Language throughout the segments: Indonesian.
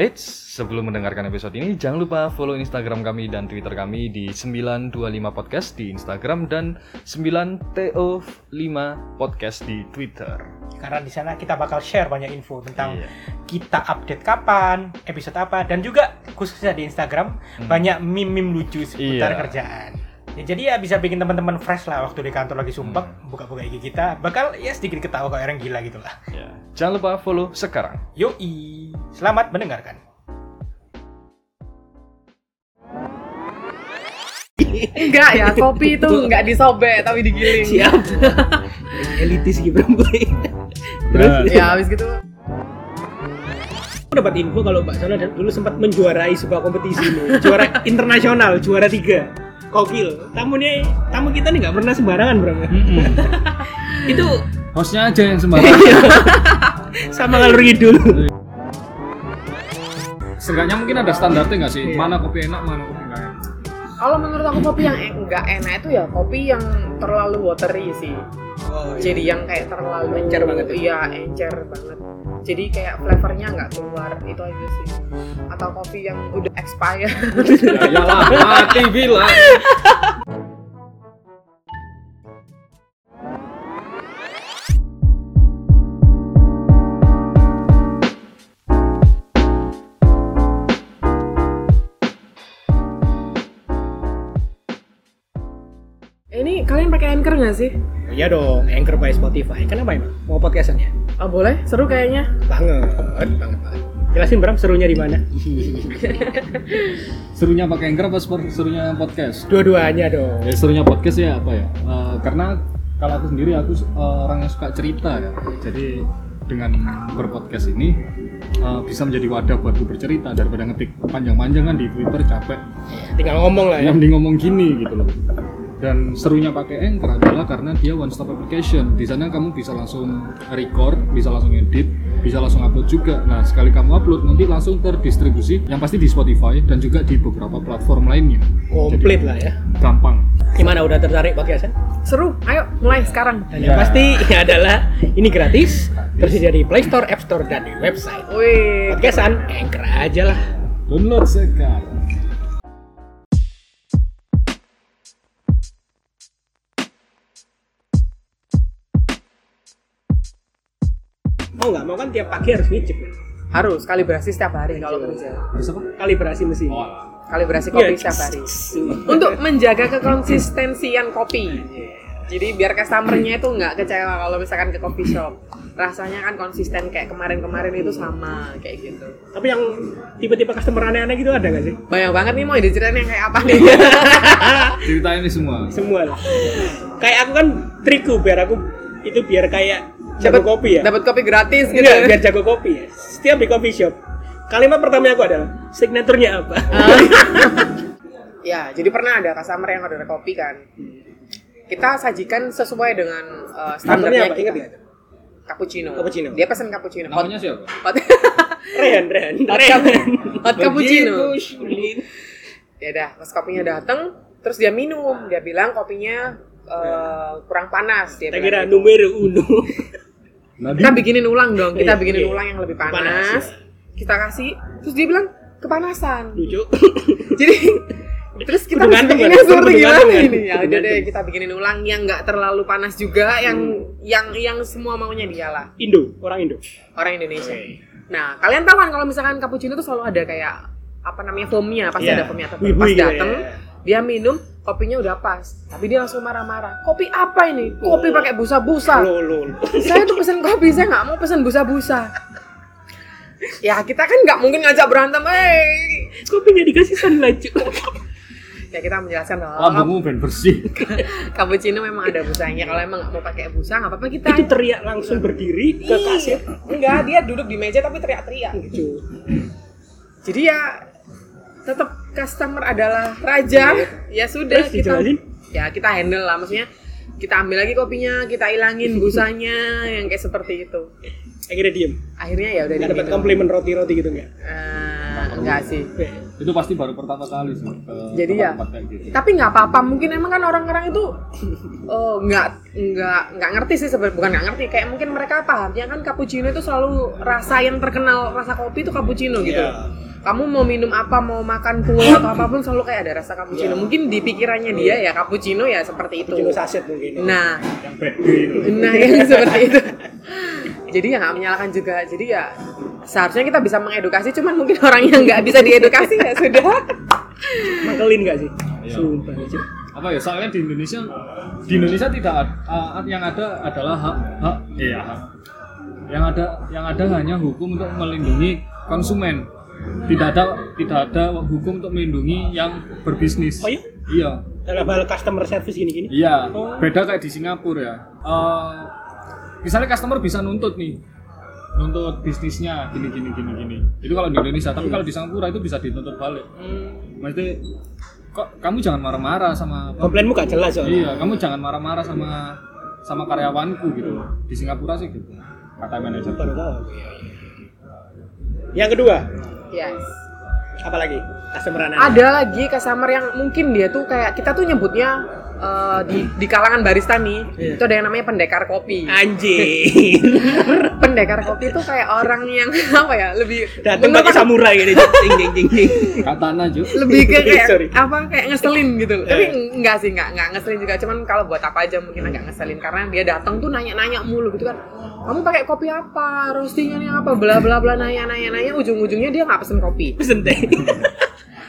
Eits, sebelum mendengarkan episode ini jangan lupa follow Instagram kami dan Twitter kami di 925 podcast di Instagram dan 9TO5 podcast di Twitter. Karena di sana kita bakal share banyak info tentang Iya. kita update kapan, episode apa, dan juga khususnya di Instagram Hmm. banyak meme-meme lucu seputar Iya. kerjaan. Ya, jadi ya bisa bikin teman-teman fresh lah waktu di kantor lagi sumpah Hmm. buka-buka IG kita bakal ya sedikit ketawa kayak orang gila gitu lah. Ya. Jangan lupa follow sekarang. Yoi, selamat mendengarkan. Enggak ya, kopi itu enggak disobek tapi digiling. Siap. Elitis gitu boy. Terus Ya habis gitu aku dapat info kalau Mbak Sana dulu sempat menjuarai sebuah kompetisi nih. Juara internasional, juara tiga. Kokil. Tamunya tamu kita nih nggak pernah sembarangan, Bro. Itu Hostnya aja yang sembarangan. sama ngalur ngidul. Seenggaknya mungkin ada standarnya nggak sih? Mana kopi enak, mana kopi nggak enak? kalau menurut aku kopi yang en- enggak enak itu ya kopi yang terlalu watery sih. Oh, Jadi yang kayak terlalu Encer banget ya? Iya, encer banget. Jadi kayak flavornya nggak keluar itu aja sih. Atau kopi yang udah expired. Ya iyalah, mati bilang. Ini kalian pakai Anchor nggak sih? Iya dong, Anchor by Spotify. Kenapa emang? Mau podcastannya? Oh, boleh? Seru kayaknya. Banget, banget, banget. Jelasin Bram serunya di mana? Serunya pakai Anchor apa sport- serunya podcast? Dua-duanya dong. Ya serunya podcast ya apa ya? Eh, karena kalau aku sendiri aku eh, orang yang suka cerita ya. Jadi dengan berpodcast ini eh, bisa menjadi wadah buatku bercerita daripada ngetik panjang-panjang kan di Twitter capek. Tinggal ngomong lah ya. Yang mending ngomong gini gitu loh. Dan serunya pakai Anchor adalah karena dia one stop application. Di sana kamu bisa langsung record, bisa langsung edit, bisa langsung upload juga. Nah, sekali kamu upload nanti langsung terdistribusi yang pasti di Spotify dan juga di beberapa platform lainnya. Komplit lah ya. Gampang. Gimana udah tertarik podcastan? Seru. Ayo, mulai sekarang. Dan yang Ya. pasti adalah ini gratis, tersedia di Play Store, App Store, dan di website. Wih, Podcastan, Anchor aja lah. Download sekarang. Mau nggak mau kan tiap pagi harus ngicip. harus kalibrasi setiap hari kalau kerja. Bisa apa? Kalibrasi mesin. Oh, Kalibrasi kopi Iya. setiap hari. Untuk menjaga kekonsistensian kopi. Jadi biar customernya itu nggak kecewa kalau misalkan ke coffee shop. Rasanya kan konsisten kayak kemarin-kemarin itu sama kayak gitu. Tapi yang tipe-tipe customer aneh-aneh gitu ada nggak sih? Banyak banget nih mau diceritain yang kayak apa nih. Ceritain ini semua. Semua lah. Kayak aku kan trikku biar aku itu biar kayak jago Dapat- kopi ya. Dapat kopi gratis gitu. Enggak, biar jago kopi ya. Setiap di coffee shop. Kalimat pertama aku adalah signaturnya apa? Ya, jadi pernah ada customer yang order kopi kan. Kita sajikan sesuai dengan uh, standarnya Standarnya apa? kita. Ingat nggak? Cappuccino. Cappuccino. Dia pesan cappuccino. Namanya siapa? hot- Ren, Ren, Hot, Ren. hot cappuccino. Ya dah, pas kopinya datang, terus dia minum. Dia bilang kopinya eh, kurang panas. Dia bilang kira gitu. numero uno. Kita bikinin ulang dong. Kita Iya, bikinin iya. ulang yang lebih panas. Panas, Kita kasih. Terus dia bilang kepanasan. Lucu. Jadi terus kita harus bikinnya seperti gimana kan? ini? Ya udah deh kita bikinin ulang yang nggak terlalu panas juga, yang yang yang semua maunya dia lah. Indo, orang Indo. Orang Indonesia. Nah, kalian tahu kan kalau misalkan cappuccino itu selalu ada kayak apa namanya foamnya, pasti Iya. ada foamnya. Wih-wih pas gitu ya. Dia minum, kopinya udah pas. Tapi dia langsung marah-marah. Kopi apa ini? Kopi pakai busa-busa. Saya tuh pesen kopi, saya nggak mau pesen busa-busa. Ya kita kan nggak mungkin ngajak berantem, eh. Kopinya dikasih sunlight, cu. Ya kita menjelaskan bahwa Lambungmu ben bersih. cappuccino memang ada busanya. Kalau emang nggak mau pakai busa, nggak apa-apa kita. Itu teriak langsung berdiri ke kasir. Enggak, dia duduk di meja tapi teriak-teriak. Gitu. Jadi ya tetap customer adalah raja. Ya sudah Terus kita dijelasin? ya kita handle lah maksudnya kita ambil lagi kopinya, kita ilangin busanya yang kayak seperti itu. Akhirnya diem. Akhirnya ya udah Nggak dapat diminum. komplimen roti-roti gitu nggak? Eh, enggak sih. itu pasti baru pertama kali sih ke Jadi ya, gitu Tapi nggak apa-apa, mungkin emang kan orang-orang itu eh, nggak nggak nggak ngerti sih sebenarnya bukan nggak ngerti, kayak mungkin mereka pahamnya kan cappuccino itu selalu rasa yang terkenal rasa kopi itu cappuccino gitu. Iya. Kamu mau minum apa, mau makan kue atau apa pun selalu kayak ada rasa cappuccino. Iya. Mungkin di pikirannya dia ya cappuccino ya seperti itu. Cappuccino saset mungkin. Nah, yang bad itu. Nah, yang seperti itu. Jadi ya nggak menyalahkan juga. Jadi ya seharusnya kita bisa mengedukasi, cuman mungkin orang yang nggak bisa diedukasi ya sudah. Makelin gak sih? Iya. Sumpah. Cuk. apa ya soalnya di Indonesia di Indonesia tidak ad- uh, yang ada adalah hak hak iya hak yang ada yang ada hanya hukum untuk melindungi konsumen tidak ada tidak ada hukum untuk melindungi yang berbisnis Oh iya? iya Dalam hal customer service gini-gini. iya Oh. beda kayak di Singapura ya Eh, misalnya customer bisa nuntut nih nuntut bisnisnya gini gini gini gini itu kalau di Indonesia tapi kalau di Singapura itu bisa dituntut balik maksudnya kok kamu jangan marah-marah sama Komplainmu gak jelas soalnya. Iya, kamu jangan marah-marah sama sama karyawanku gitu. Di Singapura sih gitu. Kata manajer. Baru tahu. aku, iya, iya. Yang kedua, Yes. apa lagi? Customer analysis. Ada lagi customer yang mungkin dia tuh kayak kita tuh nyebutnya eh, di di kalangan barista nih, Iya. itu ada yang namanya pendekar kopi. Anjing. Pendekar kopi itu kayak orang yang apa ya, lebih Datang menurut pakai aku samurai gini. Jing jing jing jing. Katana Ju. lebih ke kayak Sorry. apa kayak ngeselin gitu tapi Eh. enggak sih enggak enggak ngeselin juga cuman kalau buat apa aja mungkin agak ngeselin karena dia datang tuh nanya-nanya mulu gitu kan kamu pakai kopi apa roastingannya apa bla bla bla nanya nanya nanya ujung-ujungnya dia nggak pesen kopi Pesen teh.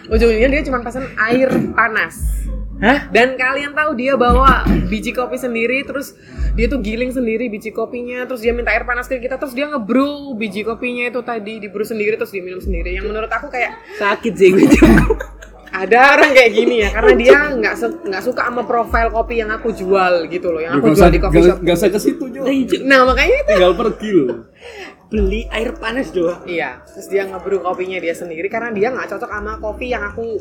ujung-ujungnya dia cuma pesen air panas Hah? dan kalian tahu dia bawa biji kopi sendiri terus dia tuh giling sendiri biji kopinya terus dia minta air panas ke kita terus dia ngebrew biji kopinya itu tadi dibrew sendiri terus dia minum sendiri yang menurut aku kayak Sakit sih gue. ada orang kayak gini ya karena dia nggak nggak suka sama profil kopi yang aku jual gitu loh yang Ya, aku gak jual usah, di coffee gak, shop gak usah ke situ Ju. nah makanya itu Tinggal pergi loh. Beli air panas doang. iya terus dia ngebrew kopinya dia sendiri karena dia nggak cocok sama kopi yang aku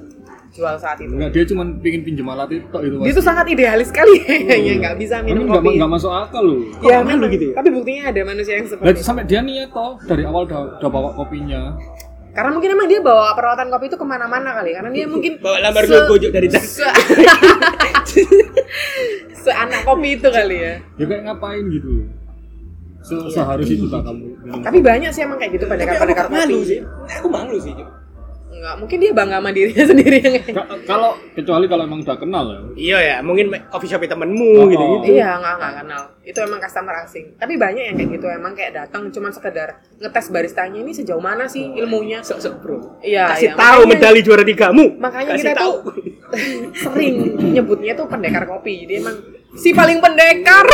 jual saat itu Enggak, dia cuma pingin pinjam alat itu itu dia tuh sangat idealis sekali kayaknya nggak bisa minum nggak kopi nggak masuk akal loh. ya memang. gitu ya? tapi buktinya ada manusia yang seperti itu sampai dia niat toh dari awal udah, udah bawa kopinya. Karena mungkin emang dia bawa perawatan kopi itu ke mana-mana kali karena dia mungkin Bawa lamar se- dua gojok dari tas. se- seanak kopi itu kali ya Ya kayak ngapain gitu. Se seharus itu tak kamu. tapi banyak sih emang kayak gitu aku pendekar-pendekar gak malu kopi sih. Aku malu sih. Enggak, mungkin dia bangga sama dirinya sendiri yang Kalau kecuali kalau emang udah kenal ya. Iya ya, mungkin coffee shop temenmu Oh, gitu oh. gitu. Iya, enggak, enggak kenal. Itu emang customer asing. Tapi banyak yang kayak gitu, emang kayak datang cuma sekedar ngetes baristanya ini sejauh mana sih ilmunya. Sok-sok bro. Iya, Kasih iya. tahu Makanya- medali juara tigamu. Makanya Kasih kita tahu. tuh sering nyebutnya tuh pendekar kopi. Dia emang si paling pendekar.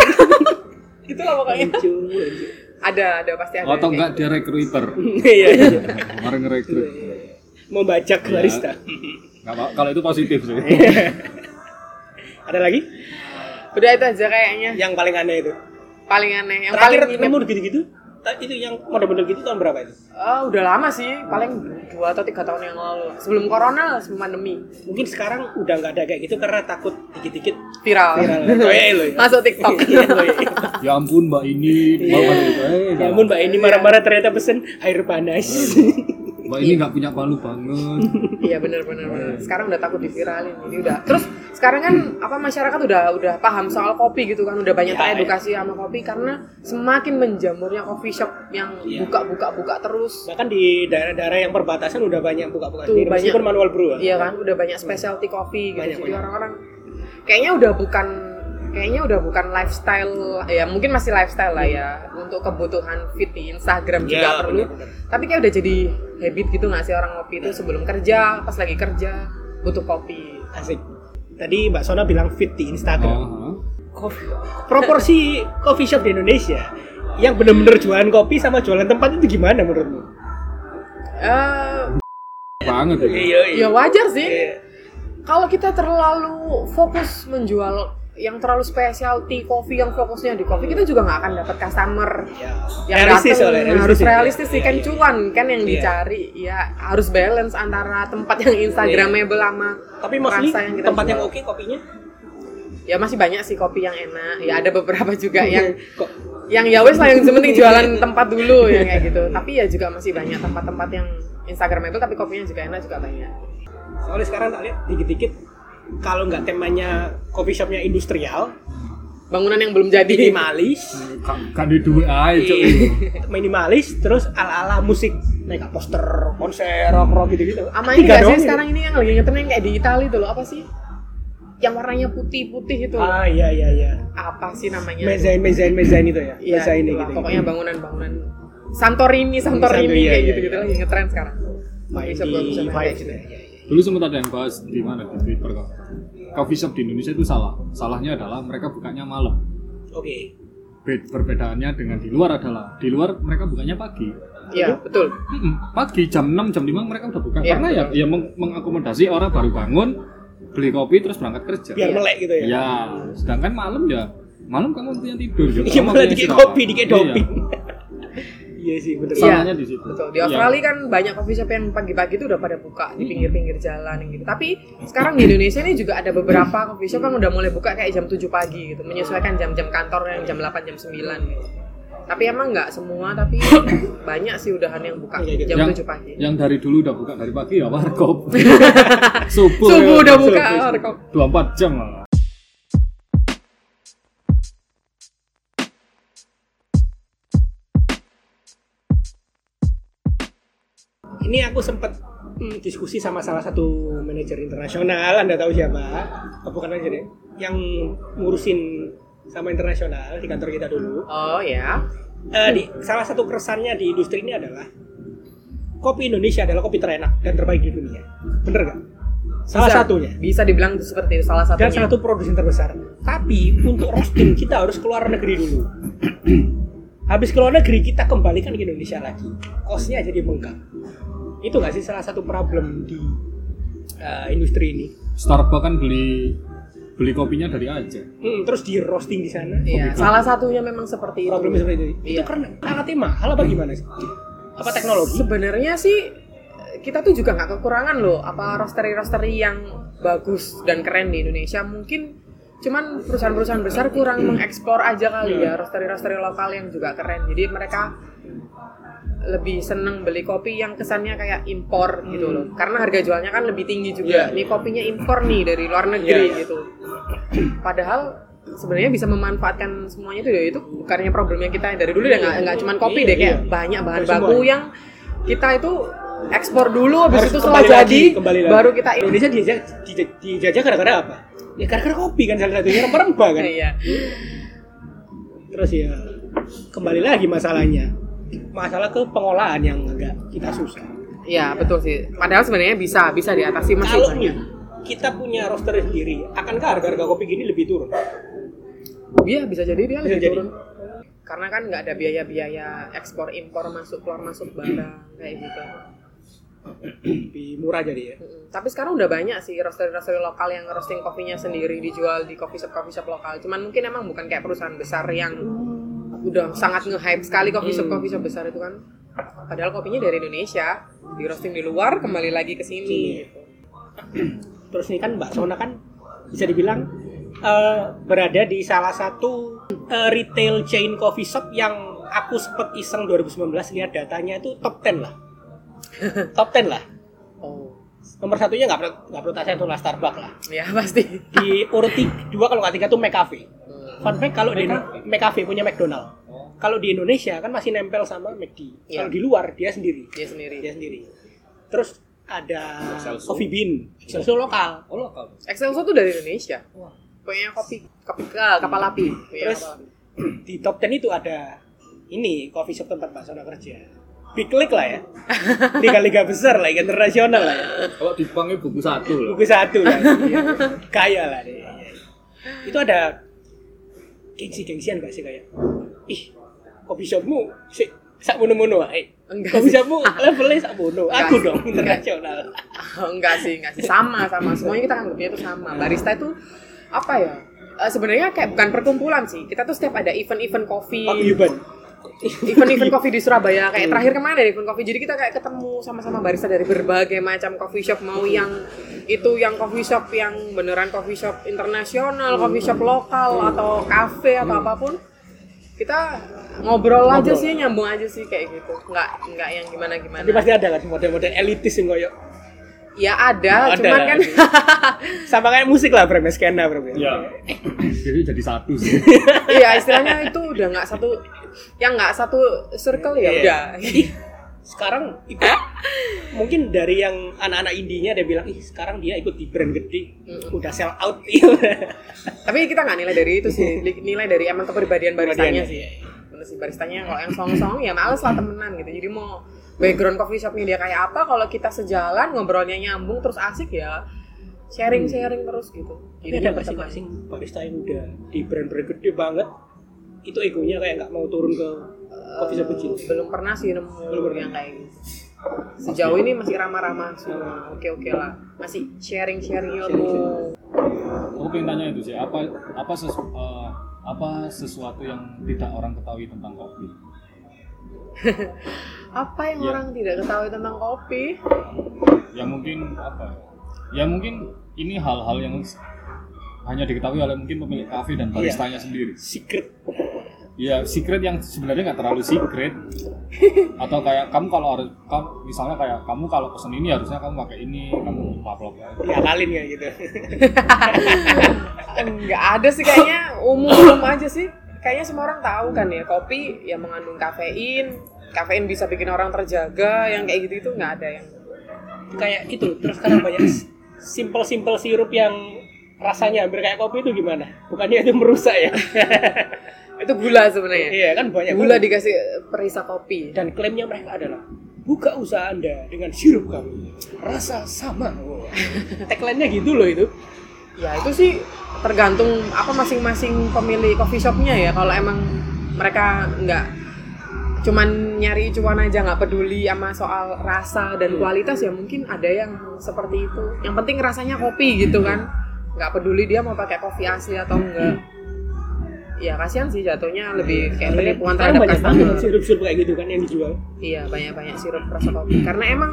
gitu lah pokoknya. Anjir, anjir. Ada, ada pasti ada. Oh, atau enggak dia recruiter. Iya. iya. Kemarin ngerekrut. Mau bajak Iya. barista. Kalau itu positif sih. Ada lagi? Udah itu aja kayaknya. Yang paling aneh itu. Paling aneh. Yang Terakhir paling nemu gitu-gitu. Itu yang model-model gitu tahun berapa itu? Ah, udah lama sih, paling dua atau tiga tahun yang lalu. Sebelum corona, sebelum pandemi. Mungkin sekarang udah nggak ada kayak gitu karena takut dikit-dikit Viral. viral. Oh iya lo ya. Masuk TikTok. Iya, ya. ya ampun Mbak ini, Mbak Iya. Ya ampun mbak ini marah-marah ternyata pesen air panas. Mbak ini nggak punya palu banget. Iya benar benar. Sekarang udah takut diviralin. Jadi udah. Terus sekarang kan apa masyarakat udah udah paham soal kopi gitu kan. Udah banyak Ya, teredukasi sama kopi karena semakin menjamurnya coffee shop yang Iya. buka-buka buka terus. Bahkan di daerah-daerah yang perbatasan udah banyak buka-buka Tuh, sendiri banyak. meskipun manual brew. ya. Iya kan, udah banyak specialty coffee gitu. Banyak, Jadi banyak. orang-orang kayaknya udah bukan kayaknya udah bukan lifestyle ya mungkin masih lifestyle lah ya untuk kebutuhan fit di Instagram juga Iya, perlu. benar-benar. Tapi kayak udah jadi habit gitu nggak sih orang ngopi itu sebelum kerja, pas lagi kerja butuh kopi. Asik. Tadi Mbak Sona bilang fit di Instagram. Oh, Kopi- proporsi coffee shop di Indonesia yang bener-bener jualan kopi sama jualan tempat itu gimana menurutmu? Eh, banget ya. Iya, ya wajar sih. Iya. Kalau kita terlalu fokus menjual yang terlalu specialty coffee yang fokusnya di kopi kita juga nggak akan dapat customer Ya. yang Realistis datang soalnya, harus ya. realistis sih Iya, kan iya. cuan kan yang Iya. dicari ya harus balance antara tempat yang instagramable sama Tapi rasa yang kita tempat yang jual. oke kopinya ya masih banyak sih kopi yang enak ya ada beberapa juga yang kok yang ya wes lah yang penting jualan tempat dulu ya kayak gitu tapi ya juga masih banyak tempat-tempat yang Instagramable tapi kopinya juga enak juga banyak. Soalnya sekarang tak lihat dikit-dikit kalau nggak temanya coffee shopnya industrial, Bangunan yang belum jadi. minimalis, Kan di duit aja. Iya. minimalis, terus ala-ala musik, naik poster konser rock rock gitu-gitu. Sama ini Tiga gak sih gitu. sekarang ini yang lagi ngetren yang kayak di Itali tuh loh apa sih? Yang warnanya putih-putih itu. Ah iya iya iya. Apa sih namanya? Mezain mezain mezain itu ya. Iya, Mezain gitu. pokoknya bangunan-bangunan Santorini, Santorini Santorini, kayak iya, gitu-gitu iya. lagi ngetren sekarang. Main di gitu gitu. ya. Dulu sempat ada yang bahas di mana di Twitter kok. Coffee shop di Indonesia itu salah. Salahnya adalah mereka bukanya malam. Oke. Be- Perbedaannya dengan di luar adalah di luar mereka bukanya pagi. Iya, betul. Mm-mm, pagi jam 6 jam 5 mereka udah buka Iya, karena ya betul. ya meng- mengakomodasi orang baru bangun beli kopi terus berangkat kerja. Biar Iya. melek gitu ya. Ya, sedangkan malam ya malam kamu punya tidur ya. Iya malah dikit kopi, dikit Iya. doping. Iya sih bener. Iya. Di situ. Betul. Di Iya. Australia kan banyak coffee shop yang pagi-pagi itu udah pada buka di pinggir-pinggir jalan gitu. Tapi sekarang di Indonesia ini juga ada beberapa coffee shop yang udah mulai buka kayak jam 7 pagi gitu, menyesuaikan jam-jam kantor yang jam 8 jam 9 gitu. Tapi emang nggak semua, tapi banyak sih udahan yang buka Iya, gitu. jam yang, 7 pagi. yang dari dulu udah buka dari pagi ya warkop. Subuh. Subuh ya. udah buka warkop. 24 jam malah. Ini aku sempat hmm, diskusi sama salah satu manajer internasional. Anda tahu siapa? Oh, bukan manajer ya. Yang ngurusin sama internasional di kantor kita dulu. Oh ya. Eh, di salah satu keresannya di industri ini adalah kopi Indonesia adalah kopi terenak dan terbaik di dunia. Bener nggak? Salah Bisa- satunya. Bisa dibilang seperti itu salah Dan satunya. salah satu produsen terbesar. Tapi untuk roasting kita harus keluar negeri dulu. Habis keluar negeri kita kembalikan ke Indonesia lagi. Kosnya jadi bengkak. Itu nggak sih salah satu problem di eh, industri ini? Starbucks kan beli beli kopinya dari aja. Hmm, terus di roasting di sana. Iya, salah satunya memang seperti itu. Problemnya seperti itu. Itu Iya. karena alatnya mahal apa gimana sih? Apa teknologi? Sebenarnya sih kita tuh juga nggak kekurangan loh apa roastery-roastery yang bagus dan keren di Indonesia. Mungkin cuman perusahaan-perusahaan besar kurang mengeksplor aja kali ya roastery-roastery lokal yang juga keren. Jadi mereka lebih seneng beli kopi yang kesannya kayak impor gitu loh. Karena harga jualnya kan lebih tinggi juga. Iya. Nih kopinya impor nih dari luar negeri Iya, iya. gitu. Padahal sebenarnya bisa memanfaatkan semuanya itu ya itu bukannya problemnya kita yang dari dulu ya nggak nggak cuman kopi Iya, deh kayak iya. banyak bahan Semua. baku yang kita itu ekspor dulu habis Harus itu setelah kembali jadi lagi, lagi. baru kita Indonesia dijajah, dijajah, dijajah gara-gara apa? Ya gara-gara kopi kan salah satunya rempah-rempah kan. iya Terus ya kembali lagi masalahnya. Masalah ke pengolahan yang agak kita susah. iya betul sih padahal sebenarnya bisa bisa diatasi masih Kalau banyak kita punya roaster sendiri, akankah harga-harga kopi gini lebih turun? iya bisa jadi dia Bisa lebih jadi. turun karena kan nggak ada biaya-biaya ekspor impor masuk keluar masuk barang kayak gitu Lebih murah jadi ya. Tapi sekarang udah banyak sih roastery-roastery lokal yang roasting kopinya sendiri dijual di coffee shop coffee shop lokal. Cuman mungkin emang bukan kayak perusahaan besar yang udah sangat nge-hype sekali coffee shop coffee shop besar itu kan. Padahal kopinya dari Indonesia, di roasting di luar kembali lagi ke sini. gitu. Terus nih kan Mbak Sona kan bisa dibilang eh, berada di salah satu eh, retail chain coffee shop yang aku sempat iseng 2019 lihat datanya itu top 10 lah. top 10 lah. Oh, Nomor satunya nggak perlu nggak perlu tanya itu lah Starbucks lah. ya pasti. Di urut dua kalau nggak tiga tuh McCafe. Fun fact kalau di McCafe punya McDonald. Kalau di Indonesia kan masih nempel sama McD. Iya. Kalau di luar dia sendiri. Dia sendiri. Dia sendiri. Terus ada Excelso. Coffee Bean, Excelso lokal. Oh lokal. Excelso tuh dari Indonesia. Punya kopi, kopi ka- kapal api. Punya Terus di top 10 itu ada ini coffee shop tempat Mbak Sona kerja. Big League lah ya. Liga-liga besar lah, internasional lah ya. Kalau di banknya buku satu loh. Buku satu lah. Iya. Kaya lah dia. Itu ada gengsi-gengsian gak sih kayak ih coffee shopmu sih sak mono-mono ae. Enggak Coffee sih. shopmu levelnya sak mono. Enggak Aku dong internasional. Enggak sih, enggak sih. Sama, sama. Semuanya kita anggapnya itu sama. Barista itu apa ya? Eh, sebenarnya kayak bukan perkumpulan sih. Kita tuh setiap ada event-event kopi. Event-event kopi di Surabaya. Kayak terakhir ke mana deh event kopi. Jadi kita kayak ketemu sama-sama barista dari berbagai macam coffee shop. Mau yang itu yang coffee shop yang beneran coffee shop internasional, coffee shop lokal atau cafe atau apa pun. kita ngobrol, aja Ngobrol. sih nyambung aja sih kayak gitu nggak nggak yang gimana gimana Tapi pasti ada kan model-model elitis yang koyo ya ada, Ada cuman lah. kan sama kayak musik lah bro, skena bro. ya. Jadi jadi satu sih. Iya istilahnya itu udah nggak satu yang nggak satu circle ya Iya. udah. Sekarang ikut mungkin dari yang anak-anak indinya dia bilang ih sekarang dia ikut di brand gede udah sell out. Tapi kita nggak nilai dari itu sih nilai dari emang kepribadian baristanya sih. iya. sih baristanya kalau yang song-song ya males lah temenan gitu. Jadi mau background coffee shopnya dia kayak apa kalau kita sejalan ngobrolnya nyambung terus asik ya sharing sharing terus gitu. Jadi jadi ada masing-masing barista yang udah di brand-brand gede banget itu egonya kayak nggak mau turun ke coffee shop kecil. belum pernah sih nemu Belum pernah. yang kayak gitu. Sejauh ini masih ramah-ramah semua oke oke lah. Masih sharing sharing ilmu aku pengen tanya itu sih apa apa sesu- eh, apa sesuatu yang tidak orang ketahui tentang kopi apa yang Ya. orang tidak ketahui tentang kopi yang mungkin apa ya mungkin ini hal-hal yang hanya diketahui oleh mungkin pemilik kafe dan baristanya sendiri Secret. ya secret yang sebenarnya nggak terlalu secret atau kayak kamu kalau harus kamu, misalnya kayak kamu kalau pesen ini harusnya kamu pakai ini kamu upload Diakalin kayak gitu. Enggak ada sih kayaknya umum-umum aja sih. Kayaknya semua orang tahu kan ya kopi yang mengandung kafein. Kafein bisa bikin orang terjaga, yang kayak gitu itu nggak ada yang. kayak itu terus sekarang banyak simple-simple sirup yang rasanya hampir kayak kopi itu gimana? Bukannya itu merusak ya? Itu gula sebenarnya. iya kan banyak Gula banget. dikasih perisa kopi. dan klaimnya mereka adalah buka usaha anda dengan sirup kami rasa sama Wow. tagline-nya gitu loh itu Ya itu sih tergantung apa masing-masing pemilik coffee shopnya ya. Kalau emang mereka nggak cuman nyari cuan aja nggak peduli sama soal rasa dan kualitas ya mungkin ada yang seperti itu. Yang penting rasanya kopi gitu kan. Nggak peduli dia mau pakai kopi asli atau enggak. Ya kasihan sih jatuhnya lebih kayak penipuan terhadap banyak customer. sirup-sirup kayak gitu kan yang dijual Iya banyak-banyak sirup rasa kopi karena emang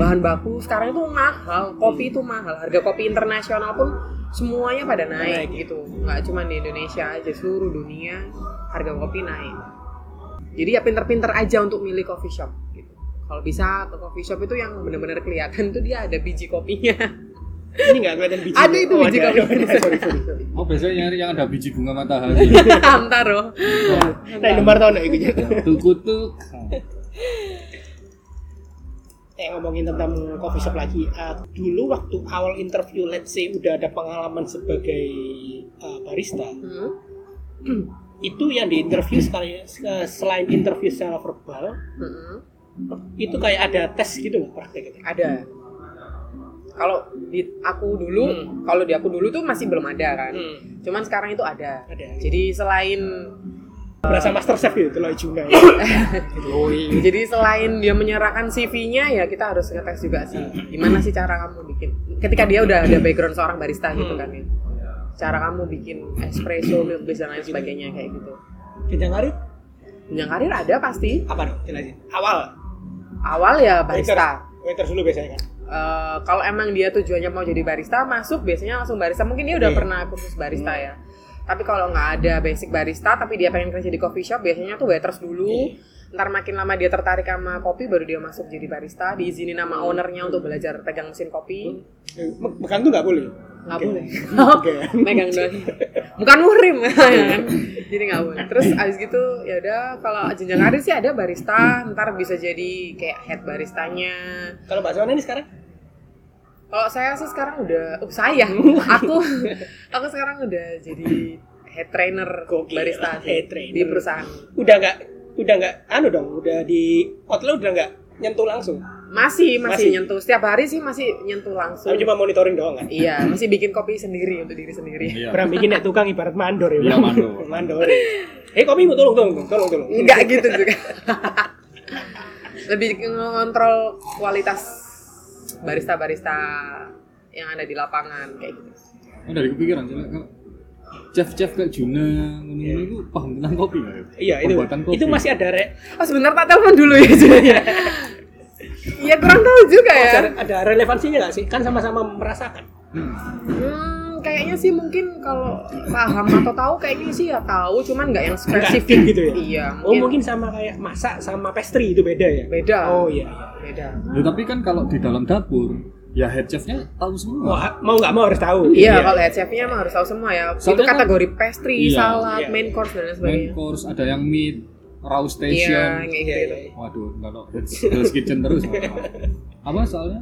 bahan baku sekarang itu mahal kopi itu mahal harga kopi internasional pun semuanya pada naik Naik. gitu nggak cuma di Indonesia aja seluruh dunia harga kopi naik jadi ya pinter-pinter aja untuk milih coffee shop gitu. Kalau bisa ke coffee shop itu yang benar-benar kelihatan tuh dia ada biji kopinya. Ini nggak kelihatan biji ada itu Oh, biji sorry oh biasanya nyari yang ada biji bunga matahari. Antaro nah nomor tahun itu tukutuk eh ngomongin tentang coffee shop lagi uh, dulu waktu awal interview let's say udah ada pengalaman sebagai uh, barista Hmm, itu yang di interview sekali uh, selain interview secara verbal hmm. itu kayak ada tes gitu nggak prakteknya ada kalau di aku dulu Hmm. kalau di aku dulu tuh masih belum ada kan Hmm. cuman sekarang itu ada Ada. jadi selain berasa master chef gitu kalau Juna ya. jadi selain dia menyerahkan CV-nya ya kita harus ngetes juga sih gimana sih cara kamu bikin ketika dia udah ada background seorang barista gitu kan ya cara kamu bikin espresso milk base dan lain sebagainya kayak gitu. Jenjang karir jenjang karir ada pasti. Apa dong? Jelasin. Awal? Awal ya barista. Waiters dulu biasanya kan? Eh, kalau emang dia tujuannya mau jadi barista masuk biasanya langsung barista. Mungkin dia udah Iya. pernah kursus barista ya. Tapi kalau nggak ada basic barista tapi dia pengen kerja di coffee shop biasanya tuh waiters dulu. Iya. ntar makin lama dia tertarik sama kopi baru dia masuk jadi barista. Diizinin Hmm. sama ownernya untuk belajar pegang mesin kopi. Me- megang tuh nggak boleh nggak boleh. Oke. megang doang. Bukan muhrim ya kan? Jadi nggak boleh. Terus abis gitu ya udah kalau jenjang karir sih ada barista. Ntar bisa jadi kayak head baristanya. Kalau mbak Sona ini sekarang? Kalau saya sih sekarang udah, oh saya, aku, aku sekarang udah jadi head trainer Gokil, barista head trainer. di perusahaan. udah nggak udah nggak anu dong udah di outlet udah nggak nyentuh langsung Masih, masih, Masih. nyentuh. Setiap hari sih masih nyentuh langsung. tapi cuma monitoring doang kan Iya, masih bikin kopi sendiri untuk diri sendiri. iya Pernah bikin ya tukang ibarat mandor ya Iya, mandor. mandor eh kopimu tolong tolong tolong tolong tolong Enggak gitu juga. Lebih ngontrol kualitas barista-barista yang ada di lapangan kayak gitu. oh, dari kepikiran chef-chef kayak Juna ngono itu paham tentang kopi nggak ya? iya itu Pembuatan kopi. itu masih ada re Oh sebentar tak telepon dulu ya Julia. Iya kurang tahu juga ya. ada, ada relevansinya nggak sih kan sama-sama merasakan Hmm. Hmm, kayaknya sih mungkin kalau paham atau tahu kayaknya sih ya tahu, cuman nggak yang spesifik gitu ya? Iya. Oh mungkin sama kayak masak sama pastry itu beda ya? beda. Oh iya. iya. beda. Ya, tapi kan kalau di dalam dapur, ya head chefnya tahu semua. Wah, mau nggak mau harus tahu. Iya, kalau head chefnya emang harus tahu semua ya. Soalnya itu kan- kategori pastry, Iya, salad, iya. main course dan lain Main sebagainya. course, ada yang meat, raw Iya, station. kayak Iya, gitu. iya. Waduh, kalau Hell's, Hell's Kitchen terus. apa soalnya?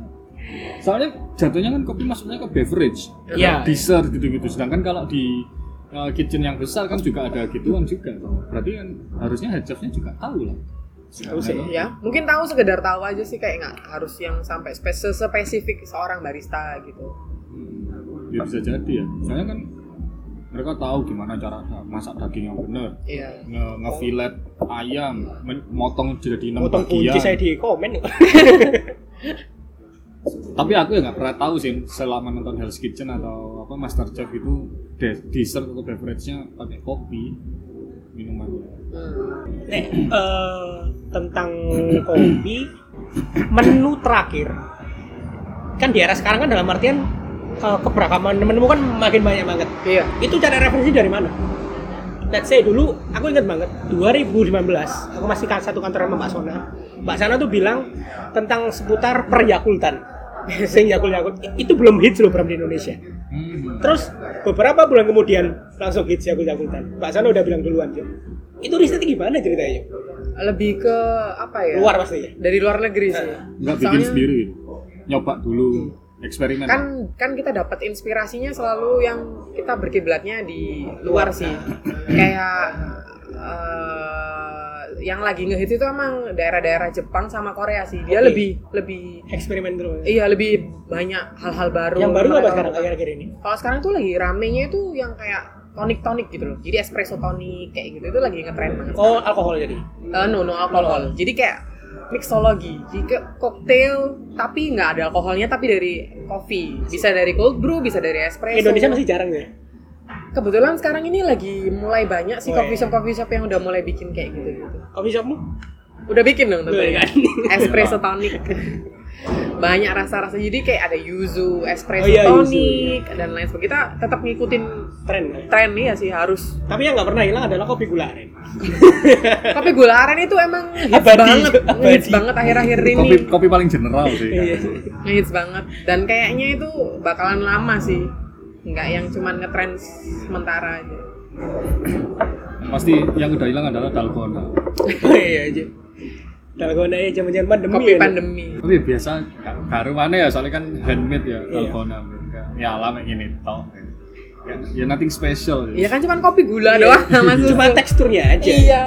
Soalnya jatuhnya kan kopi masuknya ke beverage, Iya. dessert gitu-gitu. Sedangkan kalau di uh, kitchen yang besar kan juga ada gituan juga. Berarti kan harusnya head chefnya juga tahu lah. Tahu sih. Ya, mungkin tahu sekedar tahu aja sih kayak nggak harus yang sampai spe- spesifik seorang barista gitu. Hmm, Ya bisa jadi ya. Soalnya kan mereka tahu gimana cara masak daging yang benar. Iya. Nge ngefilet ayam, men- motong jadi enam Potong bagian. kunci saya di komen. Tapi aku ya nggak pernah tahu sih selama nonton Hell's Kitchen atau apa Master Chef itu de- dessert atau beverage-nya pakai kopi minumannya. Hmm. Nek, eh, tentang kopi, menu terakhir kan di era sekarang kan dalam artian eh, keberagaman menu kan makin banyak banget. Iya. Itu cari referensi dari mana? Let's say dulu, aku ingat banget 2019, aku masih kan satu kantor sama Mbak Sona. Mbak Sona tuh bilang tentang seputar peryakultan. Sing yakul yakul itu belum hits loh Bram di Indonesia. Hmm. Terus beberapa bulan kemudian langsung hits yakul yakultan. Mbak Sana udah bilang duluan Jo. Itu risetnya gimana ceritanya? Lebih ke apa ya? Luar pasti ya. Dari luar negeri sih. Nggak bikin Soalnya sendiri, nyoba dulu, eksperimen. kan kan kita dapat inspirasinya selalu yang kita berkiblatnya di luar sih. Kayak eh, yang lagi ngehits itu emang daerah-daerah Jepang sama Korea sih. Dia Oke. lebih lebih Eksperimen terus. iya lebih banyak hal-hal baru. Yang baru apa sekarang akhir-akhir ini? Kalau sekarang tuh lagi ramenya itu yang kayak tonik-tonik gitu loh. Jadi espresso tonic kayak gitu itu lagi ngetren banget. Oh, alkohol jadi. Eh, no no alkohol. Jadi kayak mixology. Jadi kayak cocktail tapi nggak ada alkoholnya tapi dari coffee. Bisa dari cold brew, bisa dari espresso. Indonesia masih jarang ya. Kebetulan sekarang ini lagi mulai banyak sih Oh, coffee iya. shop coffee shop yang udah mulai bikin kayak gitu gitu. Coffee shopmu? Udah bikin dong tentunya. kan? Espresso tonic. banyak rasa-rasa jadi kayak ada yuzu, espresso Oh, iya, yuzu. tonic dan lain sebagainya. Kita tetap ngikutin Tren. tren nih ya sih harus Tapi yang nggak pernah hilang adalah kopi gula aren. Kopi gula aren itu emang hits Abadi, banget, abadi. hits banget akhir-akhir ini. kopi kopi paling general sih. Iya. Hits banget. Dan kayaknya itu bakalan lama sih. Nggak yang cuman ngetren sementara aja. Pasti yang udah hilang adalah dalgona. Iya aja. Dalgona ya zaman-zaman pandemi. Kopi ya, pandemi. Tapi biasa baru mana ya soalnya kan handmade ya Iya. dalgona. Ya lama ini toh. Ya, ya nothing special. Ya kan cuman kopi gula Iya. doang sama susu. Cuma teksturnya aja. Iya.